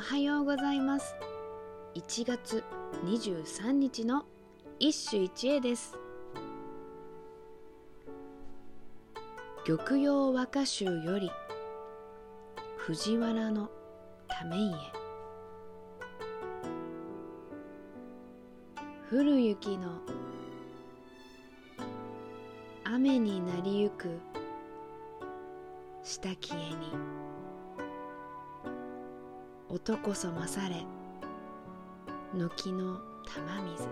おはようございます。1月23日の一首一会です。玉葉和歌集より藤原のため家。降る雪の雨になりゆく下消えに。音こそ勝れ。軒の玉水。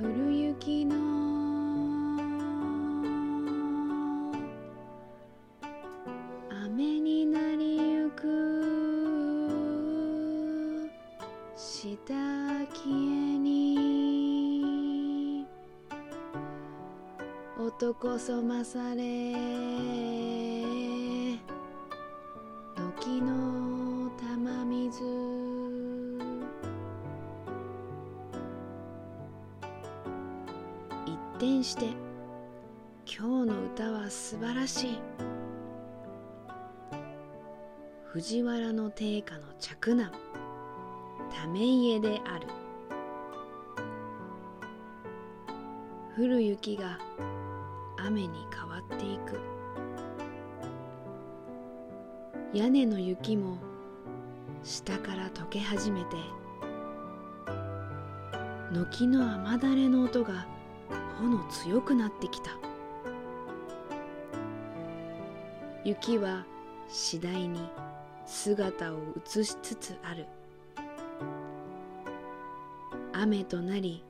降る雪の雨になりゆく下消えに。音こそ勝れ。転して今日の歌は素晴らしい。藤原の定家の嫡男為家である。降る雪が雨に変わっていく。屋根の雪も下から溶け始めて軒の雨だれの音がほの強くなってきた。雪は次第に姿を映しつつある。雨となり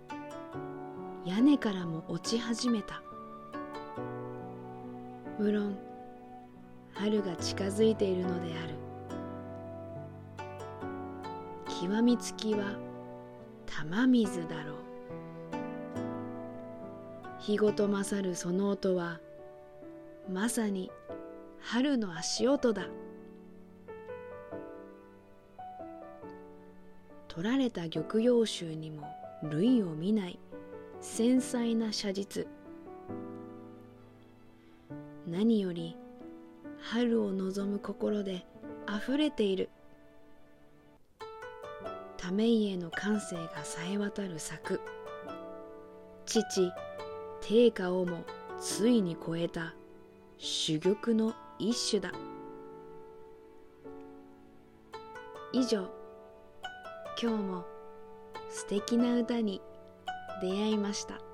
屋根からも落ち始めた。無論春が近づいているのである。極みつきは玉水だろう。日ごと勝るその音はまさに春の足音だ。取られた玉葉集にも類を見ない繊細な写実。何より春を望む心であふれている。為家の感性がさえ渡る作。父定価をもついに超えた珠玉の一種だ。以上。今日も素敵な歌に出会いました。